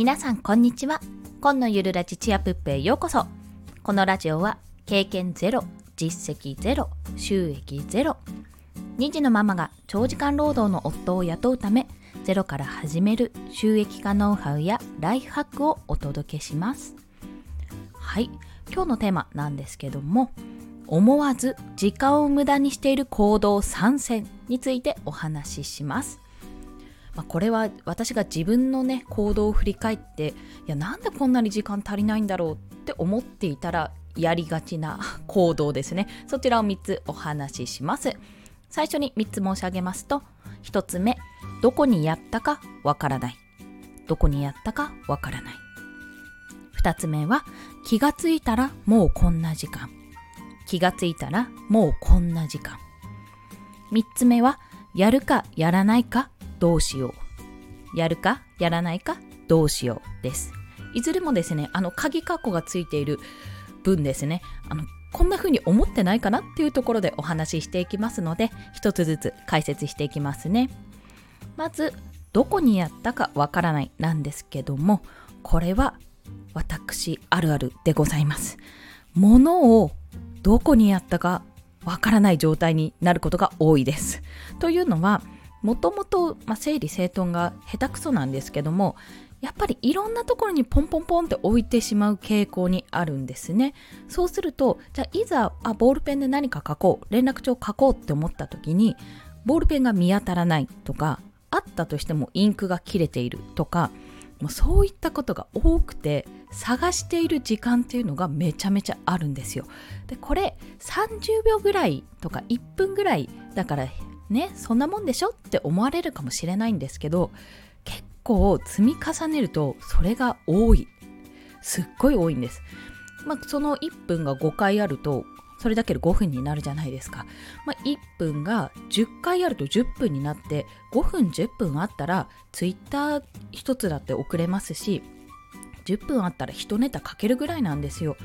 皆さんこんにちは。今のゆるラジチアプップへようこそ。このラジオは経験ゼロ実績ゼロ収益ゼロ。2児のママが長時間労働の夫を雇うためゼロから始める収益化ノウハウやライフハックをお届けします。はい。今日のテーマなんですけども思わず時間を無駄にしている行動参戦についてお話しします。まあ、これは私が自分のね行動を振り返っていやなんでこんなに時間足りないんだろうって思っていたらやりがちな 行動ですね。そちらを3つお話しします。最初に3つ申し上げますと1つ目どこにやったかわからない。どこにやったかわからない。2つ目は気がついたらもうこんな時間。気がついたらもうこんな時間。3つ目はやるかやらないかどうしよう。やるか？やらないか？どうしよう？です。いずれもですね、あの、鍵括弧がついている文ですね。あの、こんな風に思ってないかなっていうところでお話ししていきますので、一つずつ解説していきますね。まず、どこにやったかわからないなんですけども、これは私あるあるでございます。物をどこにやったかわからない状態になることが多いです。というのは、もともと整理整頓が下手くそなんですけどもやっぱりいろんなところにポンポンポンって置いてしまう傾向にあるんですね。そうするとじゃあいざあボールペンで何か書こう連絡帳書こうって思った時にボールペンが見当たらないとかあったとしてもインクが切れているとかもうそういったことが多くて探している時間っていうのがめちゃめちゃあるんですよ。でこれ30秒ぐらいとか1分ぐらいだからねそんなもんでしょって思われるかもしれないんですけど結構積み重ねるとそれが多い。すっごい多いんです、まあ、その1分が5回あるとそれだけで5分になるじゃないですか、まあ、1分が10回あると10分になって5分10分あったら Twitter 一つだって送れますし10分あったら1ネタ書けるぐらいなんですよ。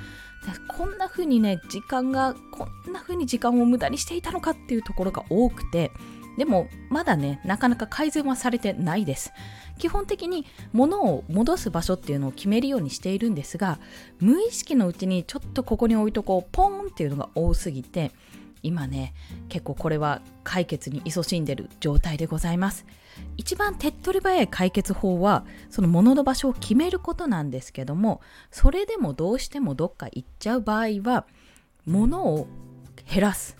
こんな風にね時間がこんな風に時間を無駄にしていたのかっていうところが多くてでもまだねなかなか改善はされてないです。基本的に物を戻す場所っていうのを決めるようにしているんですが無意識のうちにちょっとここに置いとこうポーンっていうのが多すぎて今ね結構これは解決に勤しんでる状態でございます。一番手っ取り早い解決法はその物の場所を決めることなんですけどもそれでもどうしてもどっか行っちゃう場合は物を減らす。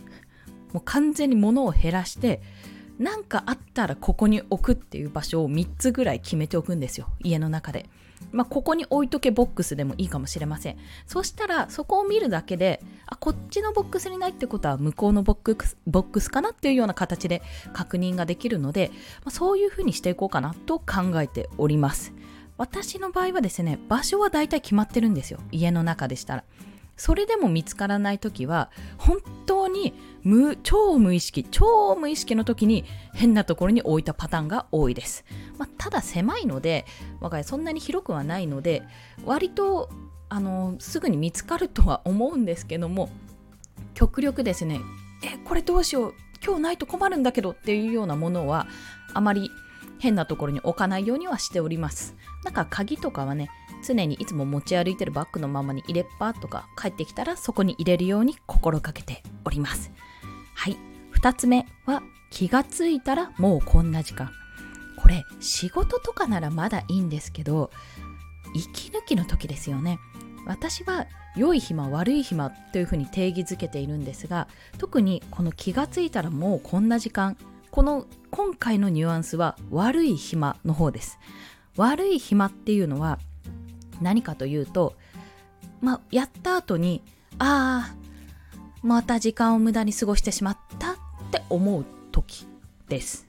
もう完全に物を減らして何かあったらここに置くっていう場所を3つぐらい決めておくんですよ家の中で。まあ、ここに置いとけボックスでもいいかもしれません。そしたらそこを見るだけであこっちのボックスにないってことは向こうのボックスボックスかなっていうような形で確認ができるので、まあ、そういうふうにしていこうかなと考えております。私の場合はですね場所は大体決まってるんですよ家の中でしたら。それでも見つからない時は本当に無超無意識超無意識の時に変なところに置いたパターンが多いです、まあ、ただ狭いので我が家そんなに広くはないので割とあのすぐに見つかるとは思うんですけども極力ですねえこれどうしよう今日ないと困るんだけどっていうようなものはあまり変なところに置かないようにはしております。なんか鍵とかはね常にいつも持ち歩いてるバッグのままに入れっぱとか帰ってきたらそこに入れるように心がけております。はい。2つ目は気がついたらもうこんな時間。これ仕事とかならまだいいんですけど息抜きの時ですよね。私は良い暇悪い暇というふうに定義づけているんですが特にこの気がついたらもうこんな時間この今回のニュアンスは悪い暇の方です悪い暇っていうのは何かというと、まあ、やった後に、ああ、また時間を無駄に過ごしてしまったって思う時です。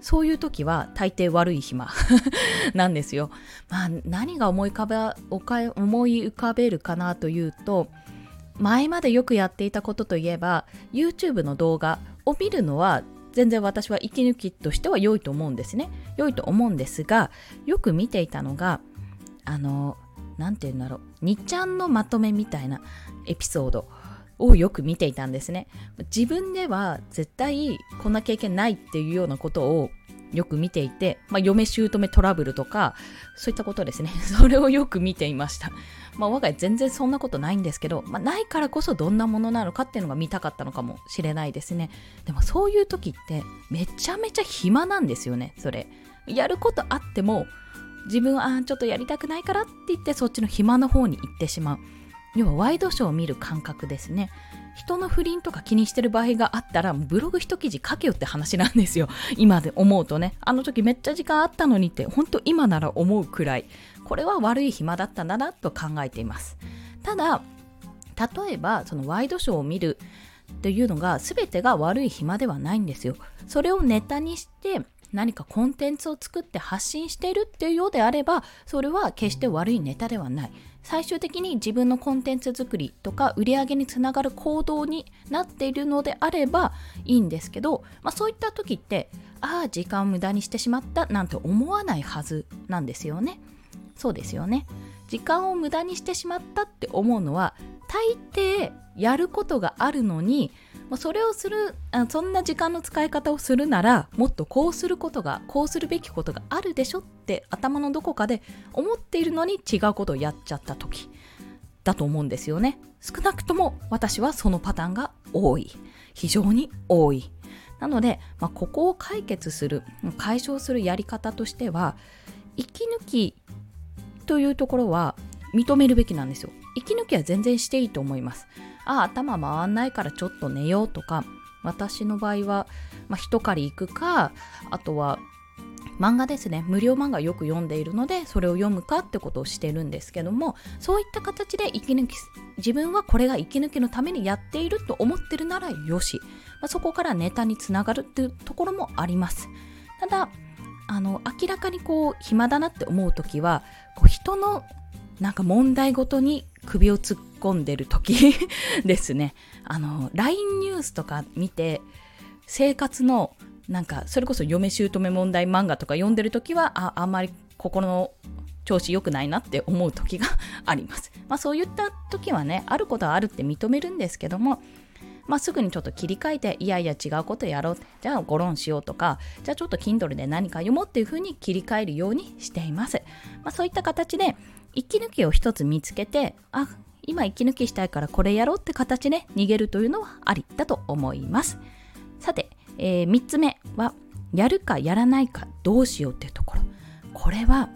そういう時は大抵悪い暇 なんですよ。まあ何が思い浮かべ思い浮かべるかなというと前までよくやっていたことといえば YouTube の動画を見るのは全然私は息抜きとしては良いと思うんですね。良いと思うんですがよく見ていたのがあの何て言うんだろう2ちゃんのまとめみたいなエピソードをよく見ていたんですね自分では絶対こんな経験ないっていうようなことをよく見ていて、まあ、嫁姑トラブルとか、そういったことですね。それをよく見ていました。まあ、我が家全然そんなことないんですけど、まあ、ないからこそどんなものなのかっていうのが見たかったのかもしれないですね。でもそういう時ってめちゃめちゃ暇なんですよね、それ。やることあっても、自分はちょっとやりたくないからって言ってそっちの暇の方に行ってしまう。要はワイドショーを見る感覚ですね。人の不倫とか気にしてる場合があったらブログ一記事書けよって話なんですよ。今で思うとね。あの時めっちゃ時間あったのにって本当今なら思うくらい。これは悪い暇だったんだなと考えています。ただ例えばそのワイドショーを見るというのが全てが悪い暇ではないんですよ。それをネタにして何かコンテンツを作って発信しているっていうようであればそれは決して悪いネタではない。最終的に自分のコンテンツ作りとか売り上げにつながる行動になっているのであればいいんですけど、まあ、そういった時ってああ時間を無駄にしてしまったなんて思わないはずなんですよね。そうですよね。時間を無駄にしてしまったって思うのは大抵やることがあるのにまあ、それをするあそんな時間の使い方をするならもっとこうすることがこうするべきことがあるでしょって頭のどこかで思っているのに違うことをやっちゃった時だと思うんですよね。少なくとも私はそのパターンが多い。非常に多い。なので、まあ、ここを解決する解消するやり方としては息抜きというところは認めるべきなんですよ。息抜きは全然していいと思います。あ頭回んないからちょっと寝ようとか私の場合は、まあ、一狩り行くかあとは漫画ですね。無料漫画よく読んでいるのでそれを読むかってことをしてるんですけどもそういった形で息抜き自分はこれが息抜きのためにやっていると思ってるならよし、まあ、そこからネタにつながるっていうところもあります。ただあの明らかにこう暇だなって思う時はこう人のなんか問題ごとに首を突っ込んでる時 ですね。あの、LINE ニュースとか見て、生活の、なんか、それこそ嫁姑問題漫画とか読んでる時は、あ、あんまり心の調子良くないなって思う時が あります。まあそういった時はね、あることはあるって認めるんですけども、まあ、すぐにちょっと切り替えて、いやいや違うことやろう、じゃあご論しようとか、じゃあちょっと Kindle で何か読もうっていうふうに切り替えるようにしています。まあ、そういった形で、息抜きを一つ見つけて、あ、今息抜きしたいからこれやろうって形で逃げるというのはありだと思います。さて、えー、3つ目は、やるかやらないかどうしようっていうところ。これは、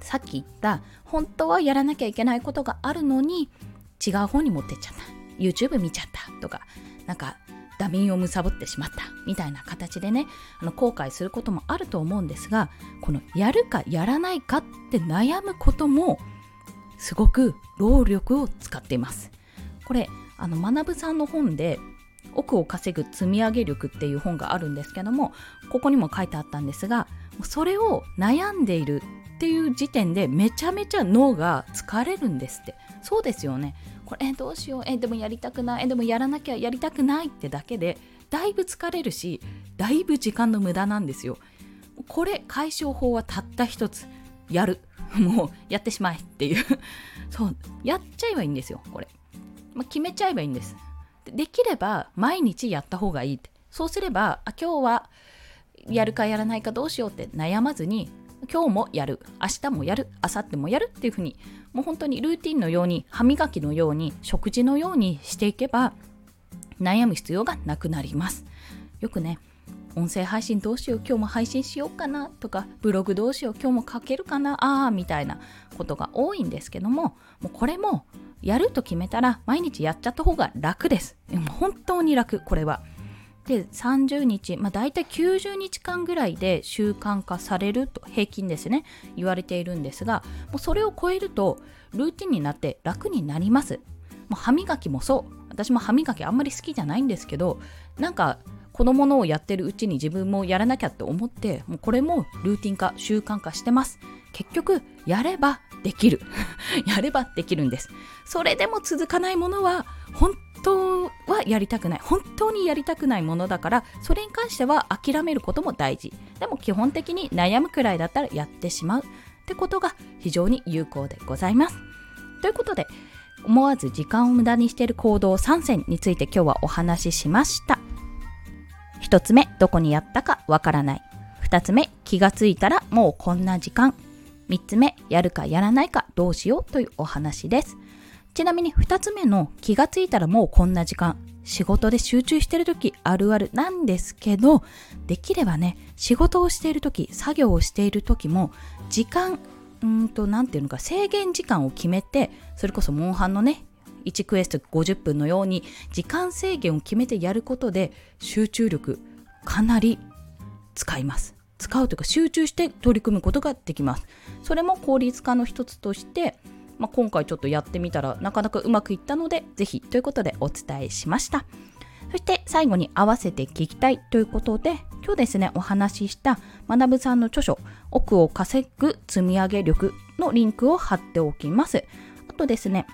さっき言った、本当はやらなきゃいけないことがあるのに、違う方に持ってっちゃった。YouTube 見ちゃったとか、なんか、ダミンを貪ってしまったみたいな形でねあの後悔することもあると思うんですがこのやるかやらないかって悩むこともすごく労力を使っています。これあの学さんの本で奥を稼ぐ積み上げ力っていう本があるんですけどもここにも書いてあったんですがそれを悩んでいるっていう時点でめちゃめちゃ脳が疲れるんですって。そうですよね。これどうしよう。えでもやりたくない。えでもやらなきゃやりたくないってだけでだいぶ疲れるしだいぶ時間の無駄なんですよ。これ解消法はたった一つ。やる。もうやってしまえっていう。そうやっちゃえばいいんですよこれ、まあ、決めちゃえばいいんです。できれば毎日やった方がいいって。そうすればあ今日はやるかやらないかどうしようって悩まずに今日もやる。明日もやる。明後日もやるっていうふうにもう本当にルーティンのように歯磨きのように食事のようにしていけば悩む必要がなくなります。よくね音声配信どうしよう今日も配信しようかなとかブログどうしよう今日も書けるかなああみたいなことが多いんですけどももうこれもやると決めたら毎日やっちゃった方が楽です。で本当に楽これは。で30日、まあ、大体90日間ぐらいで習慣化されると平均ですね言われているんですがもうそれを超えるとルーティンになって楽になります。もう歯磨きもそう。私も歯磨きあんまり好きじゃないんですけどなんかこのものをやってるうちに自分もやらなきゃって思ってもうこれもルーティン化習慣化してます。結局やればできる。やればできるんです。それでも続かないものは本当はやりたくない。本当にやりたくないものだからそれに関しては諦めることも大事。でも基本的に悩むくらいだったらやってしまう。ってことが非常に有効でございます。ということで思わず時間を無駄にしている行動3選について今日はお話ししました。1つ目どこにやったかわからない2つ目、気がついたらもうこんな時間。3つ目、やるかやらないかどうしようというお話です。ちなみに2つ目の気がついたらもうこんな時間。仕事で集中してる時あるあるなんですけど、できればね、仕事をしている時、作業をしている時も、時間、うんと、なんていうのか、制限時間を決めて、それこそモンハンのね、1クエスト50分のように、時間制限を決めてやることで、集中力、かなり使います。使うというか集中して取り組むことができます。それも効率化の一つとして、まあ、今回ちょっとやってみたらなかなかうまくいったので、ぜひということでお伝えしました。そして最後に合わせて聞きたいということで、今日ですね、お話しした学さんの著書、奥を稼ぐ積み上げ力のリンクを貼っておきます。あとですね、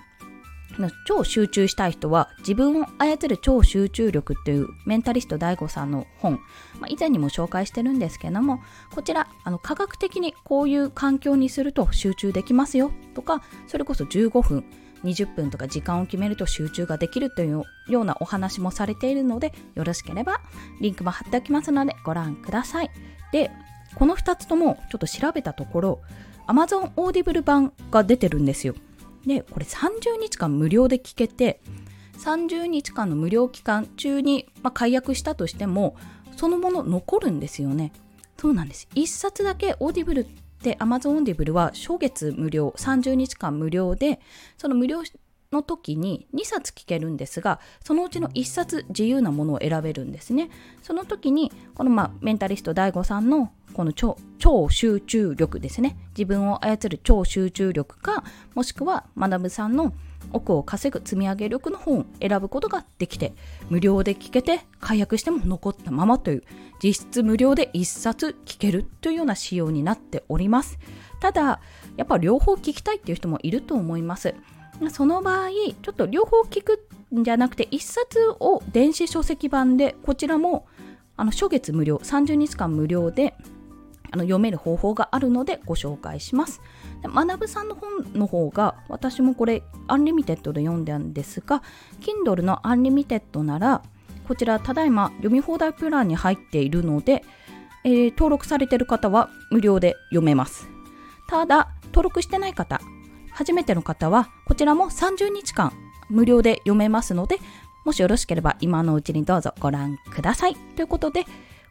超集中したい人は自分を操る超集中力っていうメンタリスト DAIGO さんの本、まあ、以前にも紹介してるんですけどもこちらあの科学的にこういう環境にすると集中できますよとかそれこそ15分20分とか時間を決めると集中ができるというようなお話もされているのでよろしければリンクも貼っておきますのでご覧ください。でこの2つともちょっと調べたところ Amazon Audible 版が出てるんですよ。で、これ30日間無料で聞けて、30日間の無料期間中に、まあ、解約したとしても、そのもの残るんですよね。そうなんです。1冊だけ Audible って Amazon Audible は初月無料、30日間無料で、その無料の時に2冊聞けるんですがそのうちの1冊自由なものを選べるんですね。その時にこの、まあ、メンタリスト DAIGO さんのこの超集中力ですね。自分を操る超集中力かもしくはマナブさんの億を稼ぐ積み上げ力の本を選ぶことができて無料で聞けて解約しても残ったままという実質無料で1冊聞けるというような仕様になっております。ただやっぱ両方聞きたいっていう人もいると思います。その場合、ちょっと両方聞くんじゃなくて、1冊を電子書籍版で、こちらもあの初月無料、30日間無料であの読める方法があるのでご紹介します。でマナブさんの本の方が、私もこれ、 Unlimited で読んだんですが、Kindle の Unlimited なら、こちら、ただいま読み放題プランに入っているので、えー、登録されている方は無料で読めます。ただ、登録してない方、初めての方は、こちらも30日間無料で読めますので、もしよろしければ今のうちにどうぞご覧ください。ということで、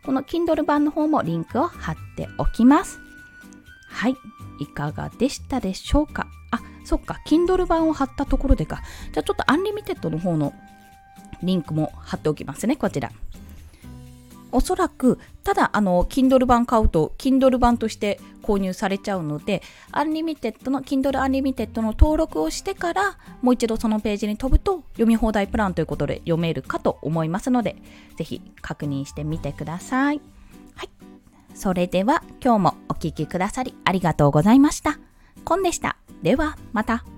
この Kindle 版の方もリンクを貼っておきます。はい。いかがでしたでしょうか？あ、そっか。Kindle 版を貼ったところでか。じゃあちょっと Unlimited の方のリンクも貼っておきますね。こちら。おそらく、ただ、あの、Kindle 版買うと、Kindle 版として購入されちゃうので、アンリミテッドの、Kindle アンリミテッドの登録をしてから、もう一度そのページに飛ぶと、読み放題プランということで読めるかと思いますので、ぜひ確認してみてください。はい。それでは、今日もお聴きくださりありがとうございました。コンでした。では、また。